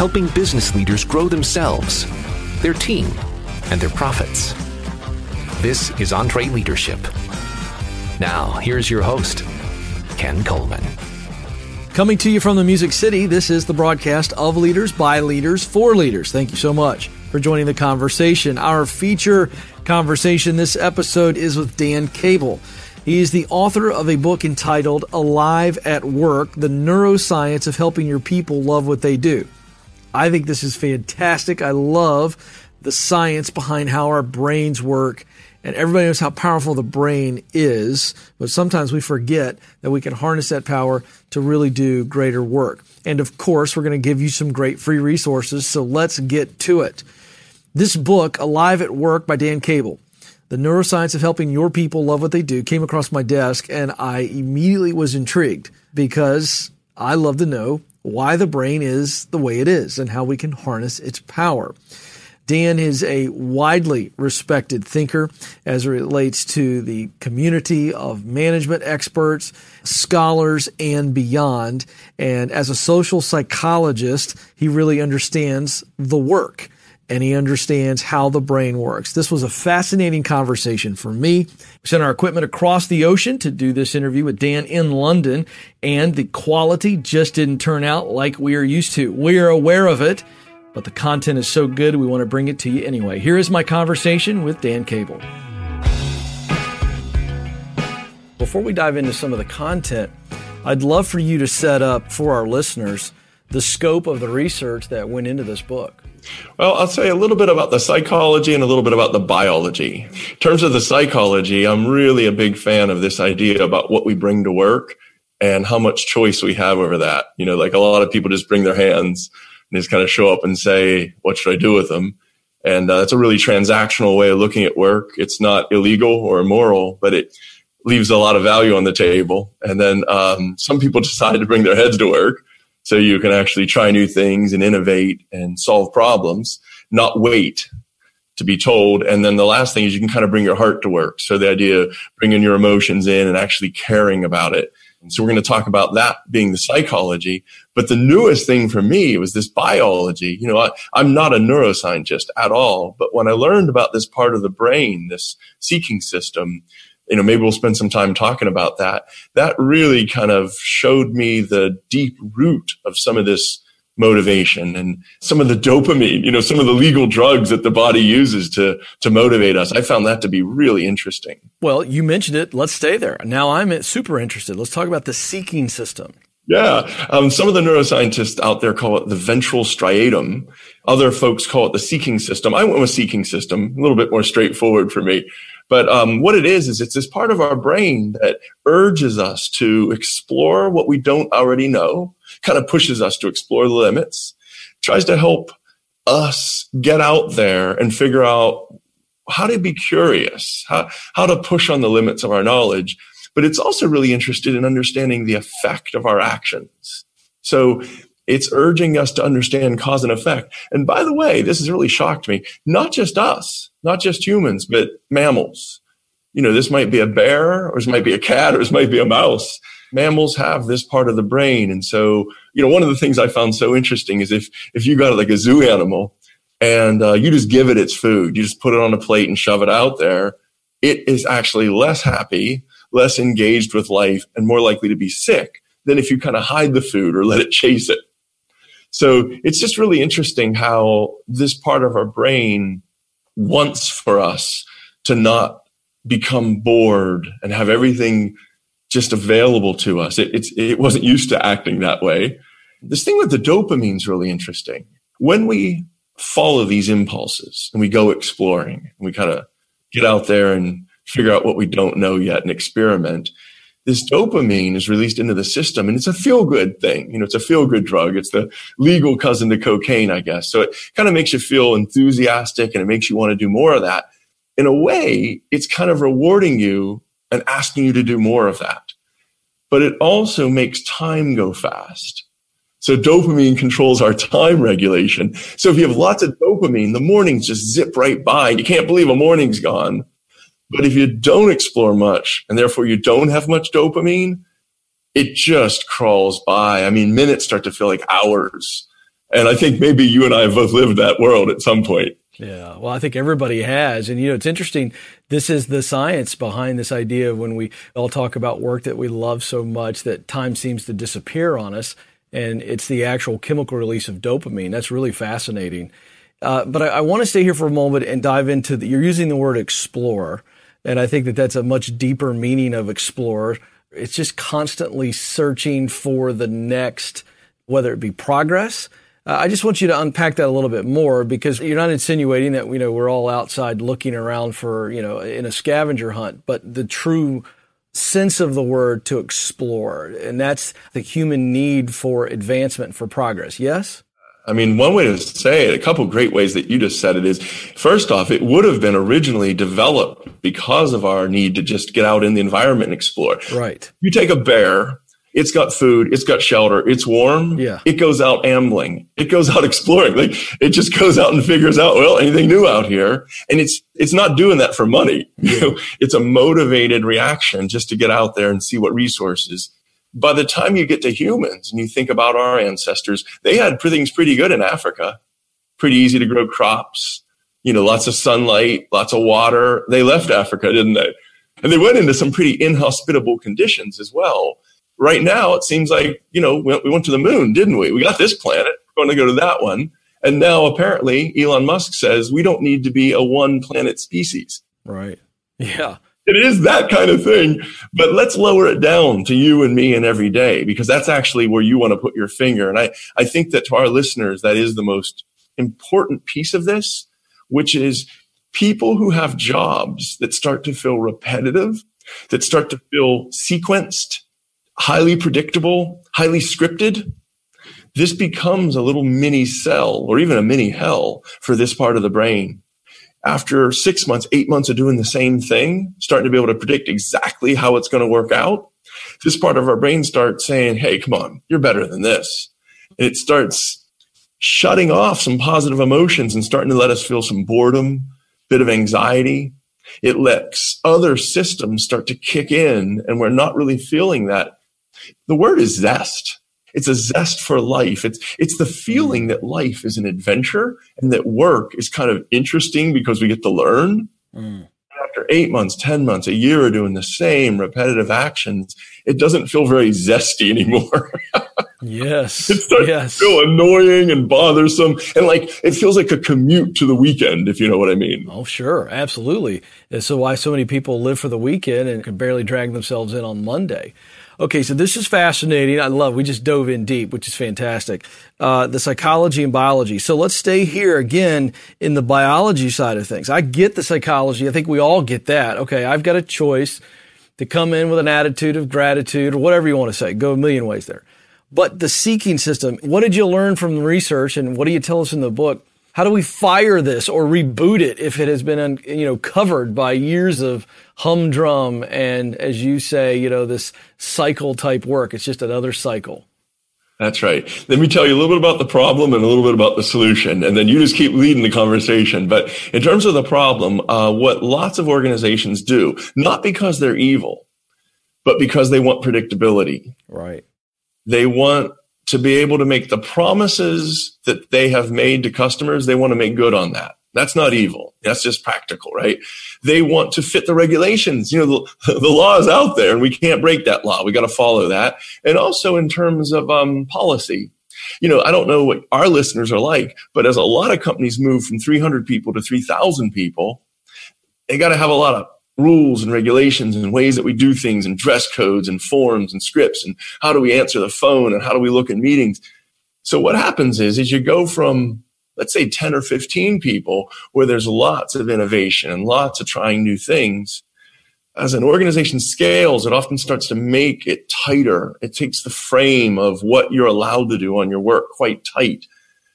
helping business leaders grow themselves, their team, and their profits. This is EntreLeadership. Now, here's your host, Ken Coleman. Coming to you from the Music City, this is the broadcast of Leaders by Leaders for Leaders. Thank you so much for joining the conversation. Our feature conversation this episode is with Dan Cable. He is the author of a book entitled Alive at Work The Neuroscience of Helping Your People Love What They Do. I think this is fantastic. I love the science behind how our brains work and everybody knows how powerful the brain is, but sometimes we forget that we can harness that power to really do greater work. And of course, we're going to give you some great free resources, so let's get to it. This book, Alive at Work by Dan Cable, The Neuroscience of Helping Your People Love What They Do, came across my desk and I immediately was intrigued because I love to know why the brain is the way it is and how we can harness its power. Dan is a widely respected thinker as it relates to the community of management experts, scholars, and beyond. And as a social psychologist, he really understands the work and he understands how the brain works. This was a fascinating conversation for me. We sent our equipment across the ocean to do this interview with Dan in London, and the quality just didn't turn out like we are used to. We are aware of it but the content is so good we want to bring it to you anyway. Here is my conversation with Dan Cable. Before we dive into some of the content, I'd love for you to set up for our listeners the scope of the research that went into this book. Well, I'll say a little bit about the psychology and a little bit about the biology. In terms of the psychology, I'm really a big fan of this idea about what we bring to work and how much choice we have over that. You know, like a lot of people just bring their hands and just kind of show up and say, what should I do with them? And uh, that's a really transactional way of looking at work. It's not illegal or immoral, but it leaves a lot of value on the table. And then um, some people decide to bring their heads to work so you can actually try new things and innovate and solve problems, not wait to be told. And then the last thing is you can kind of bring your heart to work. So the idea of bringing your emotions in and actually caring about it And so we're going to talk about that being the psychology. But the newest thing for me was this biology. You know, I, I'm not a neuroscientist at all, but when I learned about this part of the brain, this seeking system, you know, maybe we'll spend some time talking about that. That really kind of showed me the deep root of some of this motivation and some of the dopamine, you know, some of the legal drugs that the body uses to, to motivate us. I found that to be really interesting. Well, you mentioned it. Let's stay there. Now I'm super interested. Let's talk about the seeking system. Yeah. Um, some of the neuroscientists out there call it the ventral striatum. Other folks call it the seeking system. I went with seeking system, a little bit more straightforward for me. But um, what it is, is it's this part of our brain that urges us to explore what we don't already know, kind of pushes us to explore the limits, tries to help us get out there and figure out how to be curious, how, how to push on the limits of our knowledge. But it's also really interested in understanding the effect of our actions. So it's urging us to understand cause and effect. And by the way, this has really shocked me. Not just us, not just humans, but mammals. You know, this might be a bear or this might be a cat or this might be a mouse. Mammals have this part of the brain. And so, you know, one of the things I found so interesting is if, if you got like a zoo animal and uh, you just give it its food, you just put it on a plate and shove it out there, it is actually less happy, less engaged with life and more likely to be sick than if you kind of hide the food or let it chase it. So it's just really interesting how this part of our brain wants for us to not become bored and have everything just available to us. It, it wasn't used to acting that way. This thing with the dopamine is really interesting. When we follow these impulses and we go exploring and we kind of get out there and figure out what we don't know yet and experiment, this dopamine is released into the system and it's a feel good thing. You know, it's a feel good drug. It's the legal cousin to cocaine, I guess. So it kind of makes you feel enthusiastic and it makes you want to do more of that. In a way, it's kind of rewarding you and asking you to do more of that. But it also makes time go fast. So dopamine controls our time regulation. So if you have lots of dopamine, the mornings just zip right by. You can't believe a morning's gone. But if you don't explore much and therefore you don't have much dopamine, it just crawls by. I mean, minutes start to feel like hours. And I think maybe you and I have both lived that world at some point. Yeah. Well, I think everybody has. And, you know, it's interesting. This is the science behind this idea of when we all talk about work that we love so much that time seems to disappear on us. And it's the actual chemical release of dopamine. That's really fascinating. Uh, but I, I want to stay here for a moment and dive into the, you're using the word explore. And I think that that's a much deeper meaning of explore. It's just constantly searching for the next, whether it be progress, uh, I just want you to unpack that a little bit more because you're not insinuating that you know we're all outside looking around for you know in a scavenger hunt, but the true sense of the word to explore, and that's the human need for advancement for progress. Yes. I mean, one way to say it, a couple great ways that you just said it is first off, it would have been originally developed because of our need to just get out in the environment and explore. Right. You take a bear it's got food, it's got shelter, it's warm. Yeah. It goes out ambling. It goes out exploring. Like it just goes out and figures out, well, anything new out here. And it's it's not doing that for money. You know, it's a motivated reaction just to get out there and see what resources. By the time you get to humans and you think about our ancestors, they had things pretty good in Africa. Pretty easy to grow crops, you know, lots of sunlight, lots of water. They left Africa, didn't they? And they went into some pretty inhospitable conditions as well. Right now it seems like you know we, we went to the moon didn't we? We got this planet. We're going to go to that one. And now apparently elon musk says we don't need to be a one planet species. Right. Yeah it is that kind of thing but let's lower it down to you and me and every day because that's actually where you want to put your finger and i i think that to our listeners that is the most important piece of this which is people who have jobs that start to feel repetitive that start to feel sequenced highly predictable, highly scripted, this becomes a little mini cell or even a mini hell for this part of the brain. After six months, eight months of doing the same thing, starting to be able to predict exactly how it's going to work out, this part of our brain starts saying, Hey, come on, you're better than this. And it starts shutting off some positive emotions and starting to let us feel some boredom, bit of anxiety. It lets other systems start to kick in and we're not really feeling that the word is zest. It's a zest for life. It's, it's the feeling that life is an adventure and that work is kind of interesting because we get to learn. Mm. After eight months, 10 months, a year of doing the same repetitive actions, it doesn't feel very zesty anymore. yes. It starts yes. to feel annoying and bothersome. And like, it feels like a commute to the weekend, if you know what I mean. Oh, sure. Absolutely. And so why so many people live for the weekend and can barely drag themselves in on Monday. Okay, so this is fascinating. I love. We just dove in deep, which is fantastic. Uh, the psychology and biology. So let's stay here again in the biology side of things. I get the psychology. I think we all get that. Okay, I've got a choice to come in with an attitude of gratitude or whatever you want to say. Go a million ways there. But the seeking system. What did you learn from the research, and what do you tell us in the book? How do we fire this or reboot it if it has been, you know, covered by years of humdrum and, as you say, you know, this cycle type work? It's just another cycle. That's right. Let me tell you a little bit about the problem and a little bit about the solution, and then you just keep leading the conversation. But in terms of the problem, uh, what lots of organizations do, not because they're evil, but because they want predictability. Right. They want to be able to make the promises that they have made to customers, they want to make good on that. That's not evil. That's just practical, right? They want to fit the regulations. You know, the, the law is out there and we can't break that law. We got to follow that. And also in terms of um, policy, you know, I don't know what our listeners are like, but as a lot of companies move from 300 people to 3,000 people, they got to have a lot of rules and regulations and ways that we do things and dress codes and forms and scripts and how do we answer the phone and how do we look in meetings. So what happens is, is you go from, let's say 10 or 15 people where there's lots of innovation and lots of trying new things. As an organization scales, it often starts to make it tighter. It takes the frame of what you're allowed to do on your work quite tight.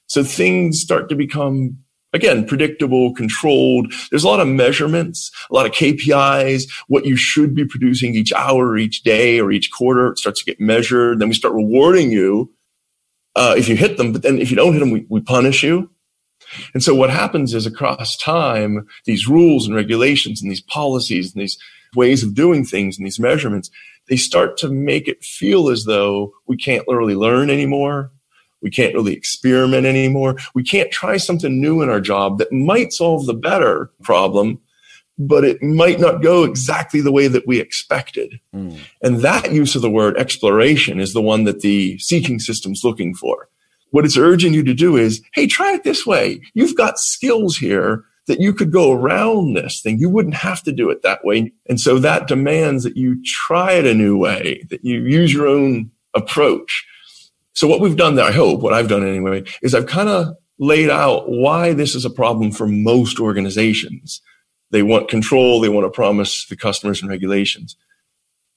So things start to become again, predictable, controlled. There's a lot of measurements, a lot of KPIs, what you should be producing each hour, each day, or each quarter. It starts to get measured. Then we start rewarding you uh, if you hit them. But then if you don't hit them, we, we punish you. And so what happens is across time, these rules and regulations and these policies and these ways of doing things and these measurements, they start to make it feel as though we can't really learn anymore We can't really experiment anymore. We can't try something new in our job that might solve the better problem, but it might not go exactly the way that we expected. Mm. And that use of the word exploration is the one that the seeking system's looking for. What it's urging you to do is, hey, try it this way. You've got skills here that you could go around this thing. You wouldn't have to do it that way. And so that demands that you try it a new way, that you use your own approach. So what we've done there, I hope, what I've done anyway, is I've kind of laid out why this is a problem for most organizations. They want control. They want to promise the customers and regulations.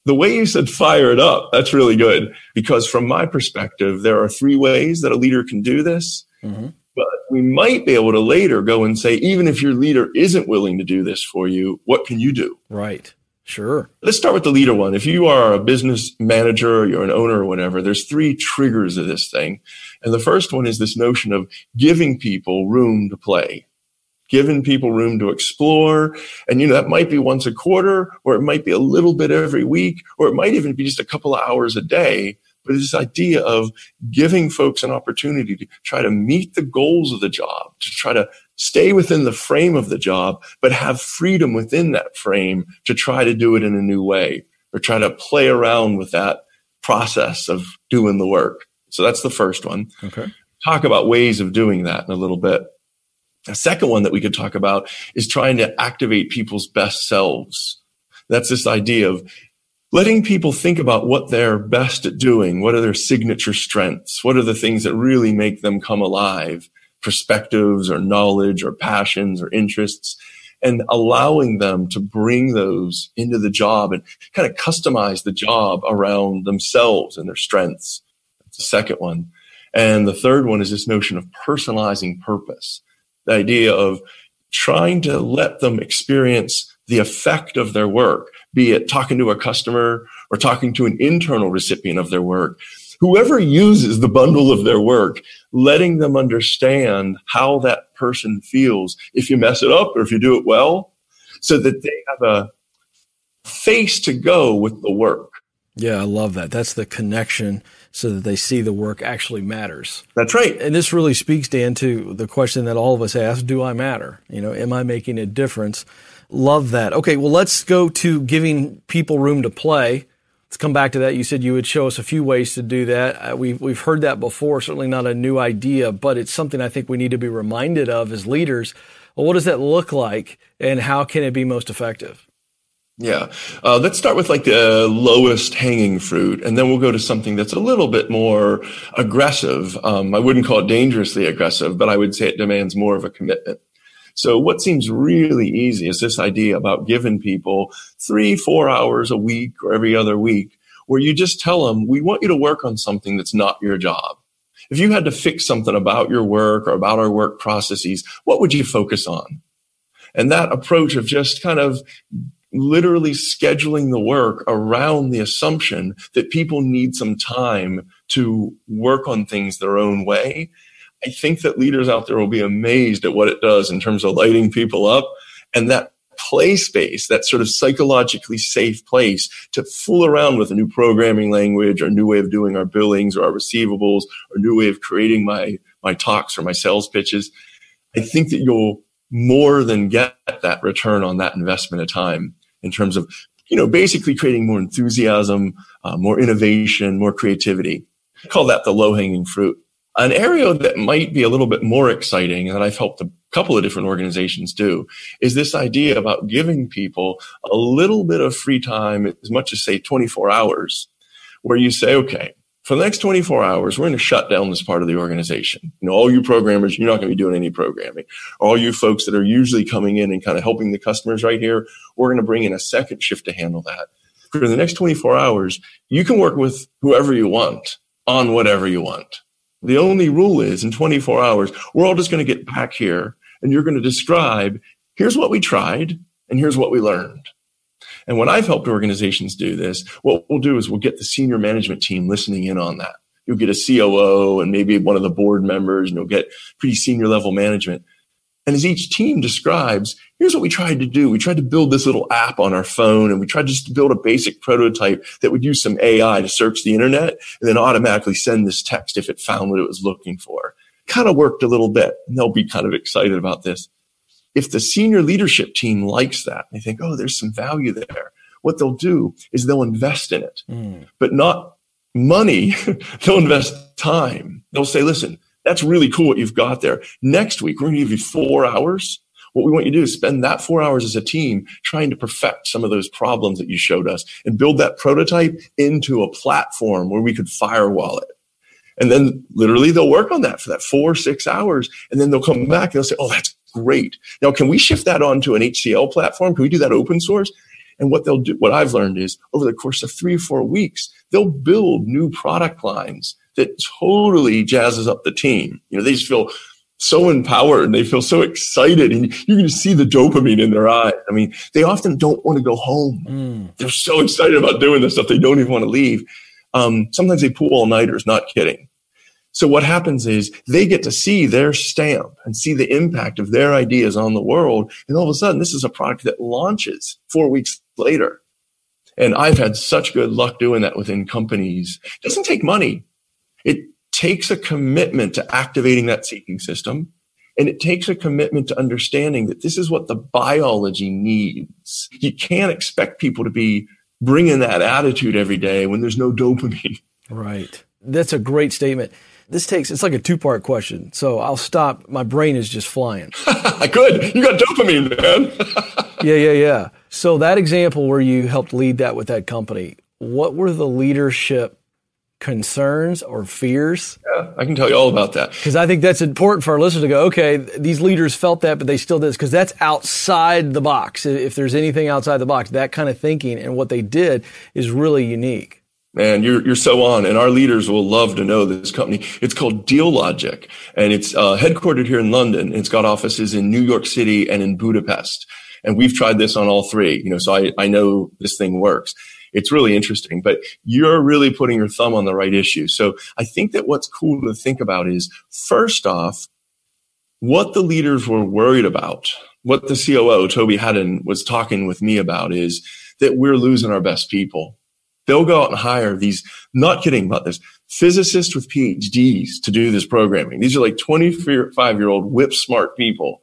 The way you said fire it up, that's really good because from my perspective, there are three ways that a leader can do this. Mm-hmm. But we might be able to later go and say, even if your leader isn't willing to do this for you, what can you do? Right. Sure. Let's start with the leader one. If you are a business manager, you're an owner or whatever, there's three triggers of this thing. And the first one is this notion of giving people room to play giving people room to explore. And, you know, that might be once a quarter, or it might be a little bit every week, or it might even be just a couple of hours a day. But it's this idea of giving folks an opportunity to try to meet the goals of the job, to try to stay within the frame of the job, but have freedom within that frame to try to do it in a new way or try to play around with that process of doing the work. So that's the first one. Okay. Talk about ways of doing that in a little bit. A second one that we could talk about is trying to activate people's best selves. That's this idea of letting people think about what they're best at doing. What are their signature strengths? What are the things that really make them come alive? Perspectives or knowledge or passions or interests and allowing them to bring those into the job and kind of customize the job around themselves and their strengths. That's the second one. And the third one is this notion of personalizing purpose the idea of trying to let them experience the effect of their work, be it talking to a customer or talking to an internal recipient of their work. Whoever uses the bundle of their work, letting them understand how that person feels if you mess it up or if you do it well, so that they have a face to go with the work. Yeah, I love that. That's the connection so that they see the work actually matters. That's right. And this really speaks, Dan, to the question that all of us ask Do I matter? You know, am I making a difference? Love that. Okay, well, let's go to giving people room to play. Let's come back to that. You said you would show us a few ways to do that. Uh, we've, we've heard that before, certainly not a new idea, but it's something I think we need to be reminded of as leaders. Well, what does that look like and how can it be most effective? Yeah. Uh, let's start with like the lowest hanging fruit, and then we'll go to something that's a little bit more aggressive. Um, I wouldn't call it dangerously aggressive, but I would say it demands more of a commitment. So what seems really easy is this idea about giving people three, four hours a week or every other week where you just tell them, we want you to work on something that's not your job. If you had to fix something about your work or about our work processes, what would you focus on? And that approach of just kind of literally scheduling the work around the assumption that people need some time to work on things their own way. I think that leaders out there will be amazed at what it does in terms of lighting people up and that play space, that sort of psychologically safe place to fool around with a new programming language or a new way of doing our billings or our receivables or a new way of creating my, my talks or my sales pitches. I think that you'll more than get that return on that investment of time in terms of, you know, basically creating more enthusiasm, uh, more innovation, more creativity. I call that the low hanging fruit. An area that might be a little bit more exciting and that I've helped a couple of different organizations do is this idea about giving people a little bit of free time, as much as say 24 hours, where you say, okay, for the next 24 hours, we're going to shut down this part of the organization. You know, all you programmers, you're not going to be doing any programming. All you folks that are usually coming in and kind of helping the customers right here, we're going to bring in a second shift to handle that. For the next 24 hours, you can work with whoever you want on whatever you want. The only rule is in 24 hours, we're all just going to get back here and you're going to describe, here's what we tried and here's what we learned. And when I've helped organizations do this, what we'll do is we'll get the senior management team listening in on that. You'll get a COO and maybe one of the board members and you'll get pretty senior level management. And as each team describes, here's what we tried to do. We tried to build this little app on our phone and we tried just to build a basic prototype that would use some AI to search the internet and then automatically send this text if it found what it was looking for. Kind of worked a little bit and they'll be kind of excited about this. If the senior leadership team likes that, they think, oh, there's some value there. What they'll do is they'll invest in it, mm. but not money. they'll invest time. They'll say, listen, that's really cool what you've got there. Next week, we're going to give you four hours what we want you to do is spend that four hours as a team trying to perfect some of those problems that you showed us and build that prototype into a platform where we could firewall it. And then literally they'll work on that for that four, six hours. And then they'll come back and they'll say, Oh, that's great. Now, can we shift that onto an HCL platform? Can we do that open source? And what they'll do, what I've learned is over the course of three or four weeks, they'll build new product lines that totally jazzes up the team. You know, they just feel so empowered and they feel so excited and you can see the dopamine in their eyes. I mean, they often don't want to go home. Mm. They're so excited about doing this stuff. They don't even want to leave. Um, sometimes they pull all nighters, not kidding. So what happens is they get to see their stamp and see the impact of their ideas on the world. And all of a sudden, this is a product that launches four weeks later. And I've had such good luck doing that within companies. It doesn't take money. It takes a commitment to activating that seeking system. And it takes a commitment to understanding that this is what the biology needs. You can't expect people to be bringing that attitude every day when there's no dopamine. Right. That's a great statement. This takes, it's like a two part question. So I'll stop. My brain is just flying. I good. You got dopamine, man. yeah, yeah, yeah. So that example where you helped lead that with that company, what were the leadership concerns or fears? Yeah, I can tell you all about that. Because I think that's important for our listeners to go, okay, these leaders felt that, but they still did. Because that's outside the box. If there's anything outside the box, that kind of thinking and what they did is really unique. Man, you're, you're so on. And our leaders will love to know this company. It's called Dealogic, and it's uh, headquartered here in London. It's got offices in New York City and in Budapest. And we've tried this on all three, you know, so I, I know this thing works it's really interesting, but you're really putting your thumb on the right issue. So I think that what's cool to think about is first off, what the leaders were worried about, what the COO, Toby Haddon, was talking with me about is that we're losing our best people. They'll go out and hire these, not kidding about this, physicists with PhDs to do this programming. These are like 25 year old whip smart people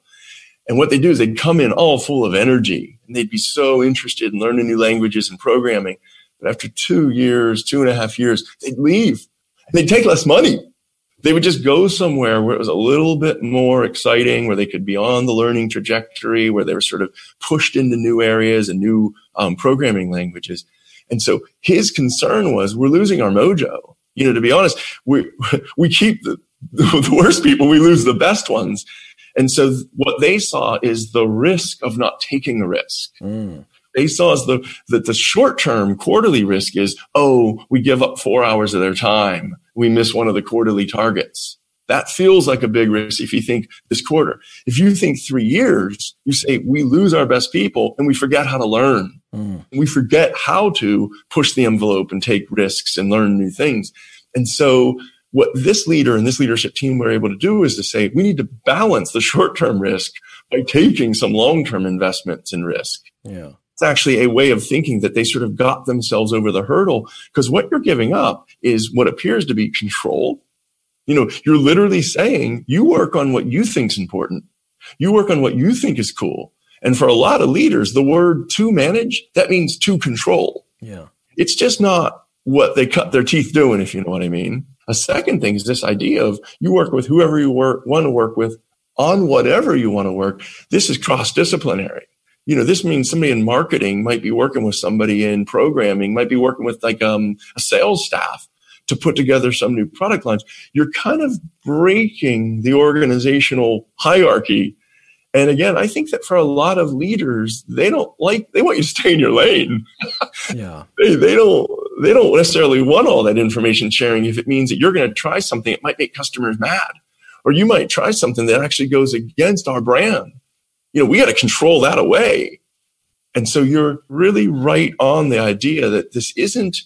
and what they do is they'd come in all full of energy and they'd be so interested in learning new languages and programming. But after two years, two and a half years, they'd leave and they'd take less money. They would just go somewhere where it was a little bit more exciting, where they could be on the learning trajectory, where they were sort of pushed into new areas and new um, programming languages. And so his concern was we're losing our mojo. You know, to be honest, we, we keep the, the worst people, we lose the best ones. And so what they saw is the risk of not taking a risk. Mm. They saw as the, that the short term quarterly risk is, oh, we give up four hours of their time. We miss one of the quarterly targets. That feels like a big risk if you think this quarter. If you think three years, you say we lose our best people and we forget how to learn. Mm. We forget how to push the envelope and take risks and learn new things. And so what this leader and this leadership team were able to do is to say, we need to balance the short term risk by taking some long term investments in risk. Yeah. It's actually a way of thinking that they sort of got themselves over the hurdle because what you're giving up is what appears to be control. You know, you're literally saying you work on what you think's important. You work on what you think is cool. And for a lot of leaders, the word to manage, that means to control. Yeah. It's just not what they cut their teeth doing, if you know what I mean. A second thing is this idea of you work with whoever you work, want to work with on whatever you want to work. This is cross disciplinary. You know, this means somebody in marketing might be working with somebody in programming, might be working with like um, a sales staff to put together some new product lines. You're kind of breaking the organizational hierarchy and again, I think that for a lot of leaders, they don't like, they want you to stay in your lane. Yeah. they, they don't, they don't necessarily want all that information sharing if it means that you're going to try something that might make customers mad, or you might try something that actually goes against our brand. You know, we got to control that away. And so you're really right on the idea that this isn't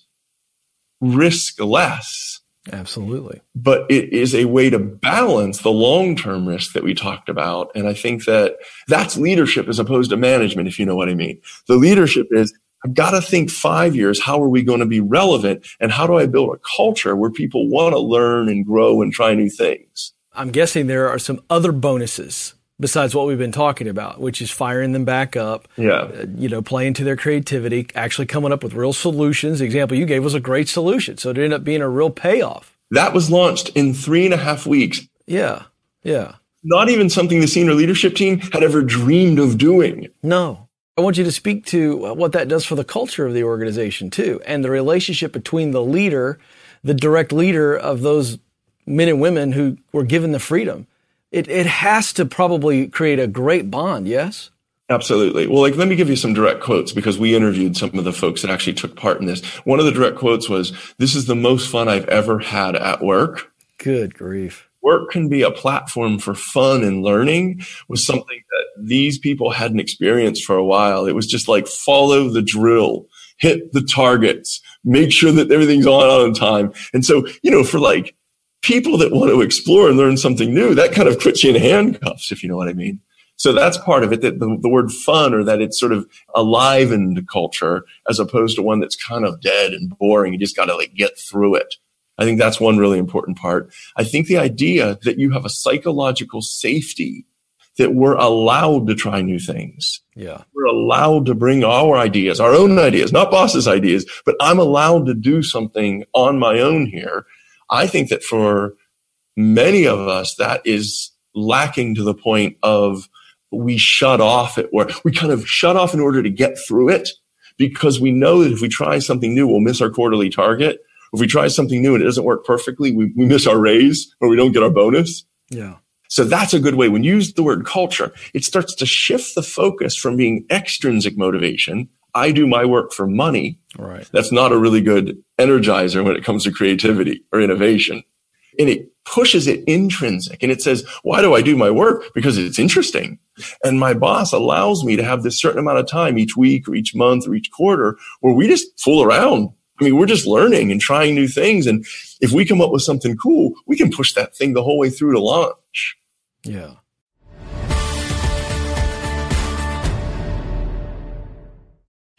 risk less. Absolutely. But it is a way to balance the long term risk that we talked about. And I think that that's leadership as opposed to management, if you know what I mean. The leadership is I've got to think five years, how are we going to be relevant? And how do I build a culture where people want to learn and grow and try new things? I'm guessing there are some other bonuses besides what we've been talking about, which is firing them back up. Yeah. Uh, you know, playing to their creativity, actually coming up with real solutions. The example you gave was a great solution. So it ended up being a real payoff. That was launched in three and a half weeks. Yeah. Yeah. Not even something the senior leadership team had ever dreamed of doing. No. I want you to speak to what that does for the culture of the organization too, and the relationship between the leader, the direct leader of those men and women who were given the freedom. It, it has to probably create a great bond, yes? Absolutely. Well, like, let me give you some direct quotes because we interviewed some of the folks that actually took part in this. One of the direct quotes was, This is the most fun I've ever had at work. Good grief work can be a platform for fun and learning was something that these people hadn't experienced for a while. It was just like follow the drill, hit the targets, make sure that everything's on on time. And so, you know, for like people that want to explore and learn something new, that kind of puts you in handcuffs, if you know what I mean. So that's part of it, that the, the word fun or that it's sort of alivened culture as opposed to one that's kind of dead and boring. You just got to like get through it. I think that's one really important part. I think the idea that you have a psychological safety that we're allowed to try new things. Yeah. We're allowed to bring our ideas, our own ideas, not boss's ideas, but I'm allowed to do something on my own here. I think that for many of us, that is lacking to the point of we shut off at work. We kind of shut off in order to get through it because we know that if we try something new, we'll miss our quarterly target if we try something new and it doesn't work perfectly, we, we miss our raise or we don't get our bonus. Yeah. So that's a good way. When you use the word culture, it starts to shift the focus from being extrinsic motivation. I do my work for money. Right. That's not a really good energizer when it comes to creativity or innovation. And it pushes it intrinsic and it says, why do I do my work? Because it's interesting. And my boss allows me to have this certain amount of time each week or each month or each quarter where we just fool around I mean, we're just learning and trying new things. And if we come up with something cool, we can push that thing the whole way through to launch. Yeah.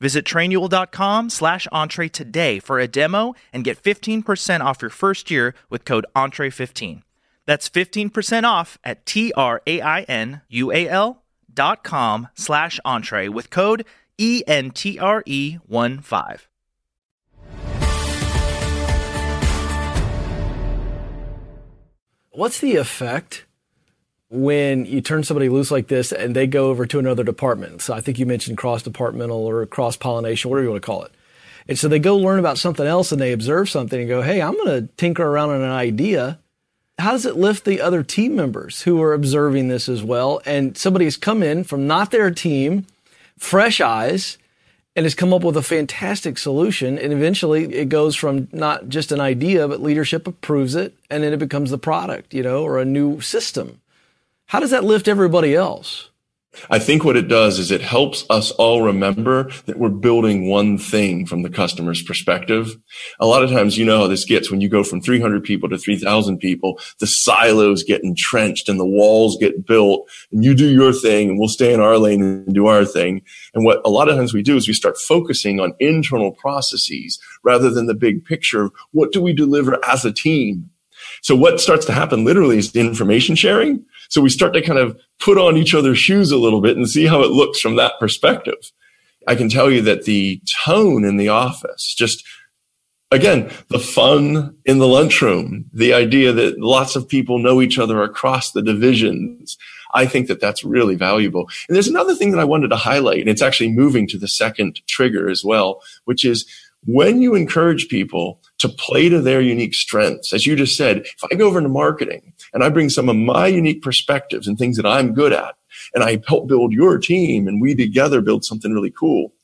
Visit trainual.com slash entree today for a demo and get 15% off your first year with code entree15. That's 15% off at T-R-A-I-N-U-A-L dot com slash entree with code ENTRE15. What's the effect when you turn somebody loose like this and they go over to another department? So I think you mentioned cross departmental or cross pollination, whatever you want to call it. And so they go learn about something else and they observe something and go, Hey, I'm going to tinker around on an idea. How does it lift the other team members who are observing this as well? And somebody has come in from not their team, fresh eyes, and has come up with a fantastic solution. And eventually it goes from not just an idea, but leadership approves it and then it becomes the product, you know, or a new system. How does that lift everybody else? I think what it does is it helps us all remember that we're building one thing from the customer's perspective. A lot of times, you know how this gets when you go from 300 people to 3,000 people, the silos get entrenched and the walls get built and you do your thing and we'll stay in our lane and do our thing. And what a lot of times we do is we start focusing on internal processes rather than the big picture. of What do we deliver as a team? So what starts to happen literally is information sharing. So we start to kind of put on each other's shoes a little bit and see how it looks from that perspective. I can tell you that the tone in the office, just again, the fun in the lunchroom, the idea that lots of people know each other across the divisions. I think that that's really valuable. And there's another thing that I wanted to highlight, and it's actually moving to the second trigger as well, which is when you encourage people to play to their unique strengths, as you just said, if I go over into marketing and I bring some of my unique perspectives and things that I'm good at, and I help build your team and we together build something really cool,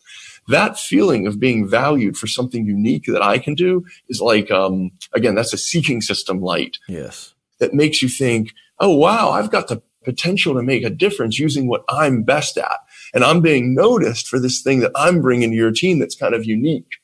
that feeling of being valued for something unique that I can do is like, um, again, that's a seeking system light. Yes. That makes you think, oh, wow, I've got the potential to make a difference using what I'm best at. And I'm being noticed for this thing that I'm bringing to your team that's kind of unique.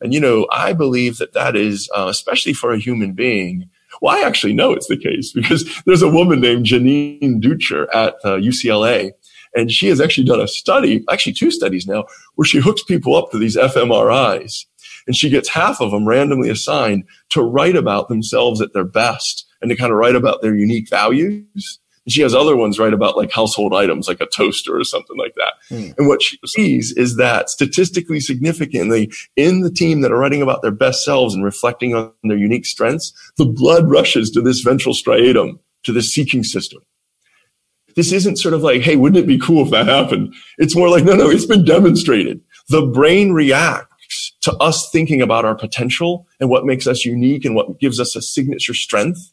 And, you know, I believe that that is, uh, especially for a human being, well, I actually know it's the case because there's a woman named Janine Dutcher at uh, UCLA, and she has actually done a study, actually two studies now, where she hooks people up to these fMRIs, and she gets half of them randomly assigned to write about themselves at their best and to kind of write about their unique values. And she has other ones right about like household items, like a toaster or something like that. Mm. And what she sees is that statistically significantly in the team that are writing about their best selves and reflecting on their unique strengths, the blood rushes to this ventral striatum, to this seeking system. This isn't sort of like, hey, wouldn't it be cool if that happened? It's more like, no, no, it's been demonstrated. The brain reacts to us thinking about our potential and what makes us unique and what gives us a signature strength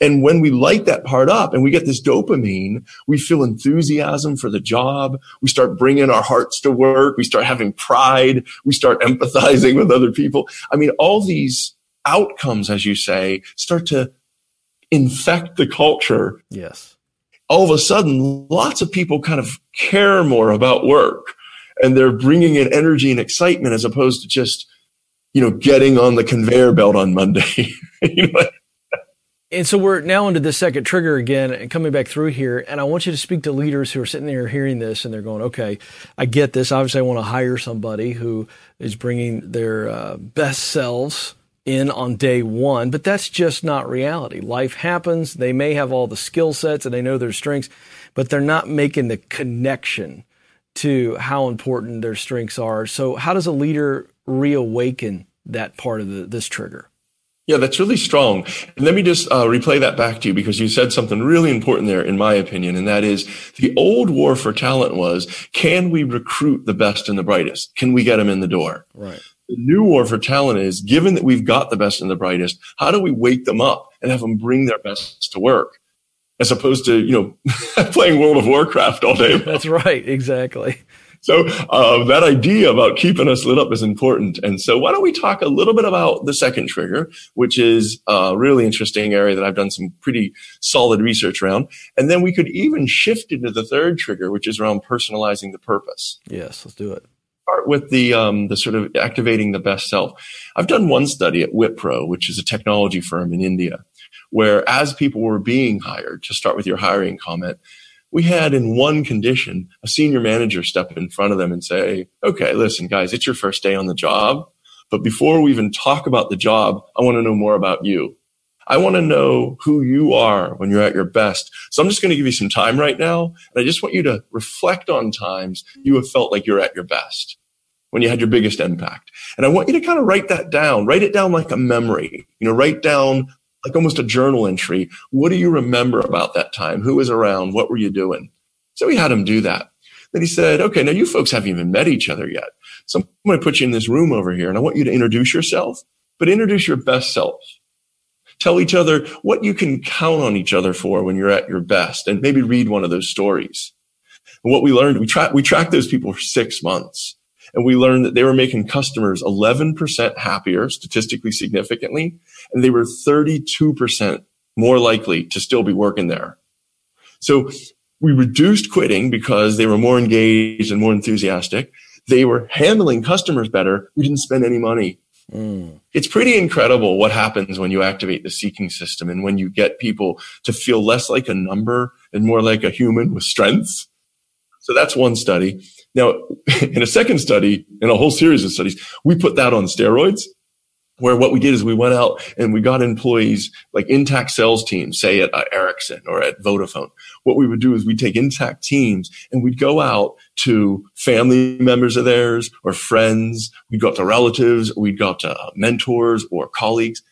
and when we light that part up and we get this dopamine, we feel enthusiasm for the job. We start bringing our hearts to work. We start having pride. We start empathizing with other people. I mean, all these outcomes, as you say, start to infect the culture. Yes. All of a sudden, lots of people kind of care more about work and they're bringing in energy and excitement as opposed to just, you know, getting on the conveyor belt on Monday. you know, and so we're now into the second trigger again and coming back through here. And I want you to speak to leaders who are sitting there hearing this and they're going, okay, I get this. Obviously, I want to hire somebody who is bringing their uh, best selves in on day one, but that's just not reality. Life happens. They may have all the skill sets and they know their strengths, but they're not making the connection to how important their strengths are. So, how does a leader reawaken that part of the, this trigger? Yeah, that's really strong. And let me just uh, replay that back to you because you said something really important there, in my opinion, and that is the old war for talent was can we recruit the best and the brightest? Can we get them in the door? Right. The new war for talent is given that we've got the best and the brightest, how do we wake them up and have them bring their best to work? As opposed to, you know, playing World of Warcraft all day. That's right. Exactly. So uh, that idea about keeping us lit up is important. And so why don't we talk a little bit about the second trigger, which is a really interesting area that I've done some pretty solid research around. And then we could even shift into the third trigger, which is around personalizing the purpose. Yes, let's do it. Start with the um, the sort of activating the best self. I've done one study at Wipro, which is a technology firm in India, where as people were being hired, to start with your hiring comment, we had in one condition a senior manager step in front of them and say, okay, listen, guys, it's your first day on the job. But before we even talk about the job, I want to know more about you. I want to know who you are when you're at your best. So I'm just going to give you some time right now. And I just want you to reflect on times you have felt like you're at your best when you had your biggest impact. And I want you to kind of write that down, write it down like a memory, you know, write down like almost a journal entry. What do you remember about that time? Who was around? What were you doing? So we had him do that. Then he said, okay, now you folks haven't even met each other yet. So I'm going to put you in this room over here and I want you to introduce yourself, but introduce your best self tell each other what you can count on each other for when you're at your best and maybe read one of those stories. And what we learned, we tracked, we tracked those people for six months and we learned that they were making customers 11% happier statistically significantly. And they were 32% more likely to still be working there. So we reduced quitting because they were more engaged and more enthusiastic. They were handling customers better. We didn't spend any money Mm. It's pretty incredible what happens when you activate the seeking system and when you get people to feel less like a number and more like a human with strengths. So that's one study. Now, in a second study, in a whole series of studies, we put that on steroids where what we did is we went out and we got employees like intact sales teams, say at uh, Ericsson or at Vodafone. What we would do is we'd take intact teams and we'd go out to family members of theirs or friends. We'd go out to relatives. We'd go out to uh, mentors or colleagues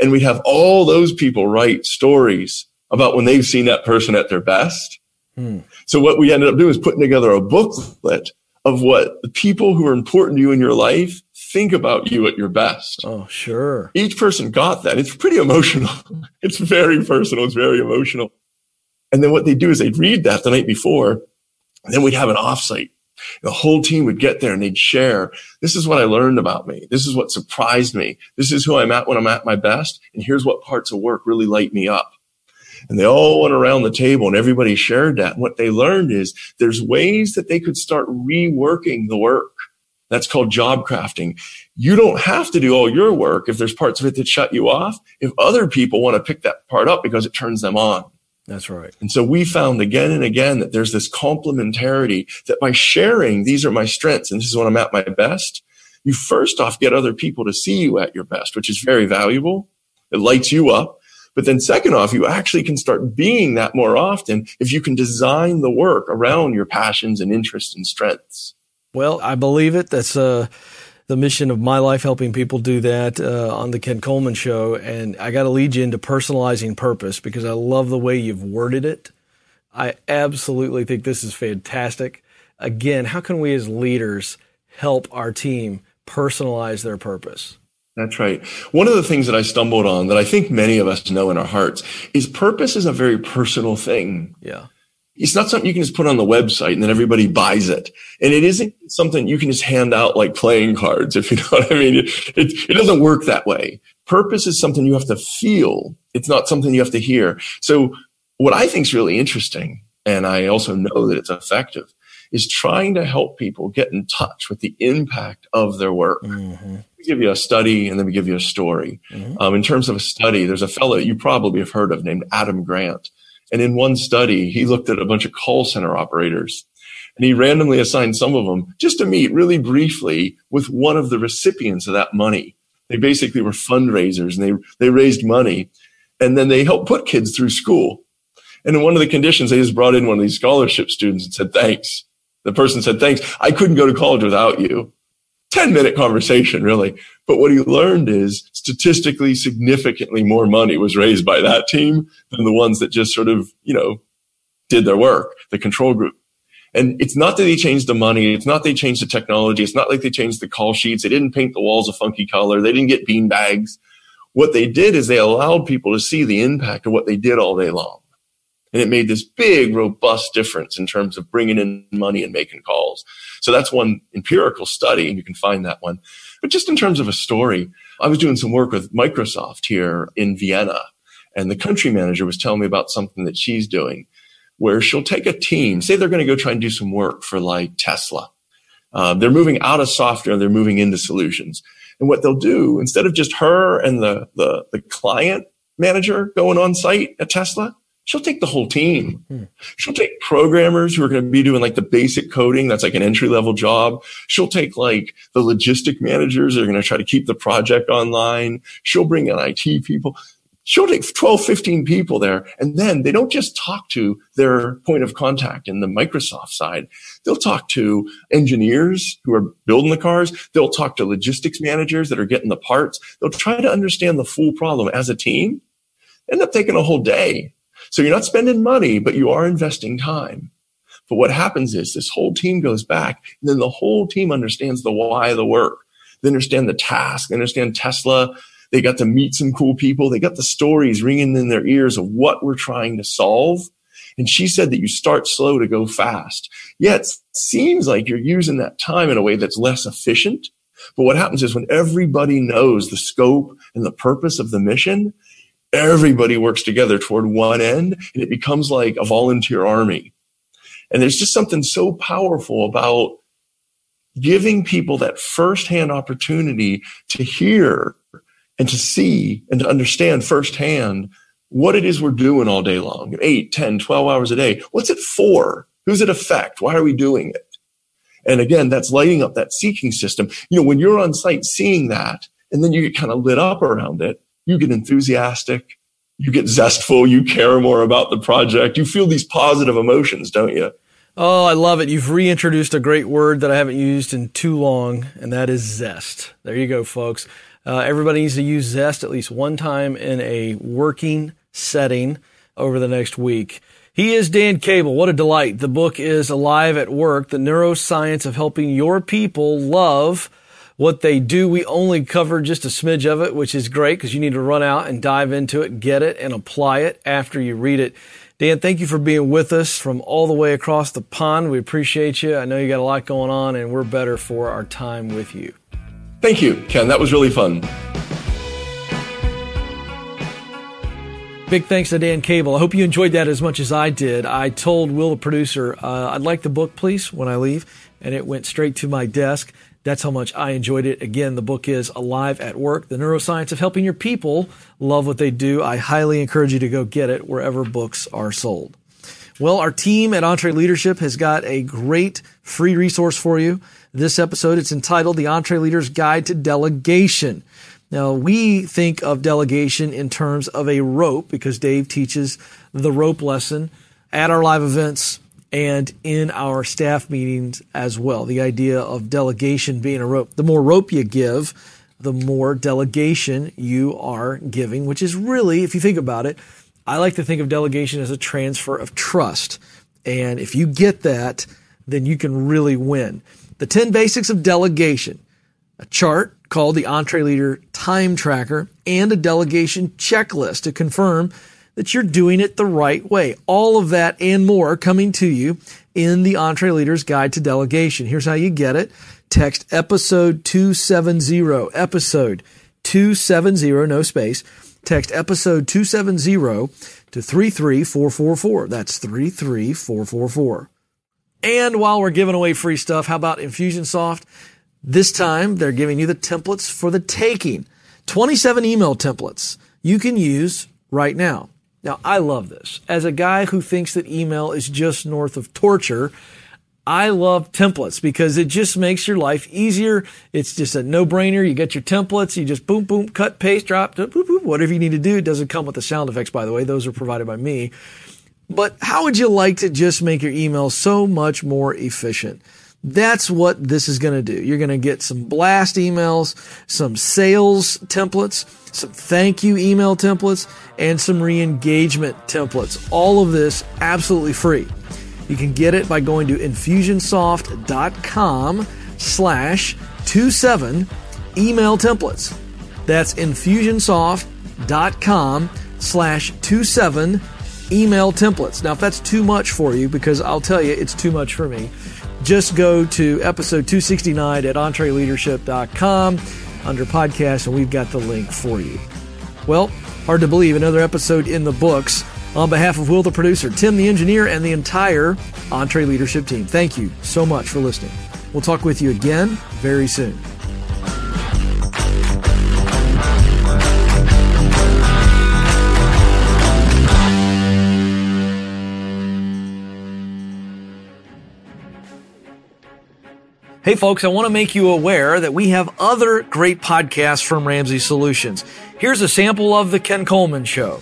and we'd have all those people write stories about when they've seen that person at their best. Hmm. So what we ended up doing is putting together a booklet of what the people who are important to you in your life think about you at your best. Oh, sure. Each person got that. It's pretty emotional. it's very personal. It's very emotional. And then what they do is they'd read that the night before, and then we'd have an offsite. The whole team would get there and they'd share. This is what I learned about me. This is what surprised me. This is who I'm at when I'm at my best. And here's what parts of work really light me up. And they all went around the table and everybody shared that. And what they learned is there's ways that they could start reworking the work that's called job crafting. You don't have to do all your work if there's parts of it that shut you off. If other people want to pick that part up because it turns them on. That's right. And so we found again and again that there's this complementarity that by sharing, these are my strengths and this is when I'm at my best. You first off get other people to see you at your best, which is very valuable. It lights you up. But then second off, you actually can start being that more often if you can design the work around your passions and interests and strengths. Well, I believe it. That's uh, the mission of my life, helping people do that uh, on the Ken Coleman Show. And I got to lead you into personalizing purpose because I love the way you've worded it. I absolutely think this is fantastic. Again, how can we as leaders help our team personalize their purpose? That's right. One of the things that I stumbled on that I think many of us know in our hearts is purpose is a very personal thing. Yeah. It's not something you can just put on the website and then everybody buys it. And it isn't something you can just hand out like playing cards, if you know what I mean. It, it, it doesn't work that way. Purpose is something you have to feel. It's not something you have to hear. So what I think is really interesting, and I also know that it's effective, is trying to help people get in touch with the impact of their work. Mm-hmm. We give you a study and then we give you a story. Mm-hmm. Um, in terms of a study, there's a fellow you probably have heard of named Adam Grant. And in one study, he looked at a bunch of call center operators and he randomly assigned some of them just to meet really briefly with one of the recipients of that money. They basically were fundraisers and they, they raised money and then they helped put kids through school. And in one of the conditions, they just brought in one of these scholarship students and said, thanks. The person said, thanks. I couldn't go to college without you. 10 minute conversation, really. But what he learned is statistically significantly more money was raised by that team than the ones that just sort of, you know, did their work, the control group. And it's not that they changed the money. It's not they changed the technology. It's not like they changed the call sheets. They didn't paint the walls a funky color. They didn't get bean bags. What they did is they allowed people to see the impact of what they did all day long. And it made this big, robust difference in terms of bringing in money and making calls. So that's one empirical study, and you can find that one. But just in terms of a story, I was doing some work with Microsoft here in Vienna, and the country manager was telling me about something that she's doing where she'll take a team, say they're going to go try and do some work for like Tesla. Um, they're moving out of software, and they're moving into solutions. And what they'll do, instead of just her and the, the, the client manager going on site at Tesla, She'll take the whole team. Hmm. She'll take programmers who are going to be doing like the basic coding. That's like an entry level job. She'll take like the logistic managers that are going to try to keep the project online. She'll bring in IT people. she'll take 12, 15 people there. And then they don't just talk to their point of contact in the Microsoft side. They'll talk to engineers who are building the cars. They'll talk to logistics managers that are getting the parts. They'll try to understand the full problem as a team. End up taking a whole day. So you're not spending money, but you are investing time. But what happens is this whole team goes back and then the whole team understands the why of the work. They understand the task. They understand Tesla they got to meet some cool people. They got the stories ringing in their ears of what we're trying to solve. And she said that you start slow to go fast. Yeah, it seems like you're using that time in a way that's less efficient. But what happens is when everybody knows the scope and the purpose of the mission, everybody works together toward one end and it becomes like a volunteer army. And there's just something so powerful about giving people that firsthand opportunity to hear and to see and to understand firsthand what it is we're doing all day long 8 10 12 hours a day. What's it for? Who's it affect? Why are we doing it? And again that's lighting up that seeking system. You know when you're on site seeing that and then you get kind of lit up around it you get enthusiastic you get zestful you care more about the project you feel these positive emotions don't you Oh, I love it. You've reintroduced a great word that I haven't used in too long, and that is zest. There you go, folks. Uh, everybody needs to use Zest at least one time in a working setting over the next week. He is Dan Cable. What a delight. The book is Alive at Work, the neuroscience of helping your people love what they do. We only cover just a smidge of it, which is great because you need to run out and dive into it, get it, and apply it after you read it. Dan, thank you for being with us from all the way across the pond. We appreciate you. I know you got a lot going on, and we're better for our time with you. Thank you, Ken. That was really fun. Big thanks to Dan Cable. I hope you enjoyed that as much as I did. I told Will, the producer, uh, I'd like the book, please, when I leave, and it went straight to my desk. That's how much I enjoyed it. Again, the book is Alive at Work, the neuroscience of helping your people love what they do. I highly encourage you to go get it wherever books are sold. Well, our team at EntreLeadership has got a great free resource for you this episode. It's entitled The EntreLeader's Guide to Delegation. Now, we think of delegation in terms of a rope because Dave teaches the rope lesson at our live events and in our staff meetings as well. The idea of delegation being a rope. The more rope you give, the more delegation you are giving, which is really, if you think about it, I like to think of delegation as a transfer of trust. And if you get that, then you can really win. The 10 basics of delegation, a chart called the EntreLeader Time Tracker, and a delegation checklist to confirm that you're doing it the right way. All of that and more coming to you in the EntreLeader's Guide to Delegation. Here's how you get it. Text episode 270, episode 270, no space. Text episode 270 to 33444. That's 33444. And while we're giving away free stuff, how about Infusionsoft? This time they're giving you the templates for the taking. 27 email templates you can use right now. Now, I love this. As a guy who thinks that email is just north of torture, I love templates because it just makes your life easier. It's just a no brainer. You get your templates, you just boom, boom, cut, paste, drop, whatever you need to do. It doesn't come with the sound effects, by the way. Those are provided by me. But how would you like to just make your email so much more efficient? That's what this is going to do. You're going to get some blast emails, some sales templates, some thank you email templates, and some re-engagement templates. All of this absolutely free. You can get it by going to infusionsoft.com slash 27 email templates. That's infusionsoft.com slash 27 email templates. Now, if that's too much for you, because I'll tell you it's too much for me, just go to episode 269 at entreleadership.com under podcast, and we've got the link for you. Well, hard to believe another episode in the books. On behalf of Will, the producer, Tim, the engineer, and the entire EntreLeadership team, thank you so much for listening. We'll talk with you again very soon. Hey folks, I want to make you aware that we have other great podcasts from Ramsey Solutions. Here's a sample of The Ken Coleman Show.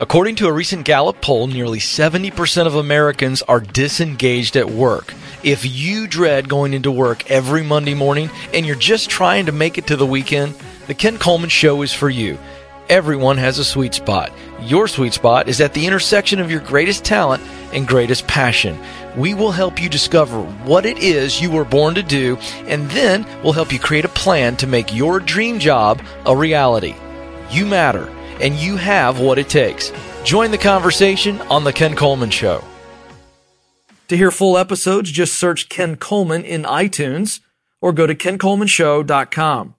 According to a recent Gallup poll, nearly 70% of Americans are disengaged at work. If you dread going into work every Monday morning and you're just trying to make it to the weekend, The Ken Coleman Show is for you. Everyone has a sweet spot. Your sweet spot is at the intersection of your greatest talent and greatest passion. We will help you discover what it is you were born to do, and then we'll help you create a plan to make your dream job a reality. You matter, and you have what it takes. Join the conversation on The Ken Coleman Show. To hear full episodes, just search Ken Coleman in iTunes or go to kencolemanshow.com.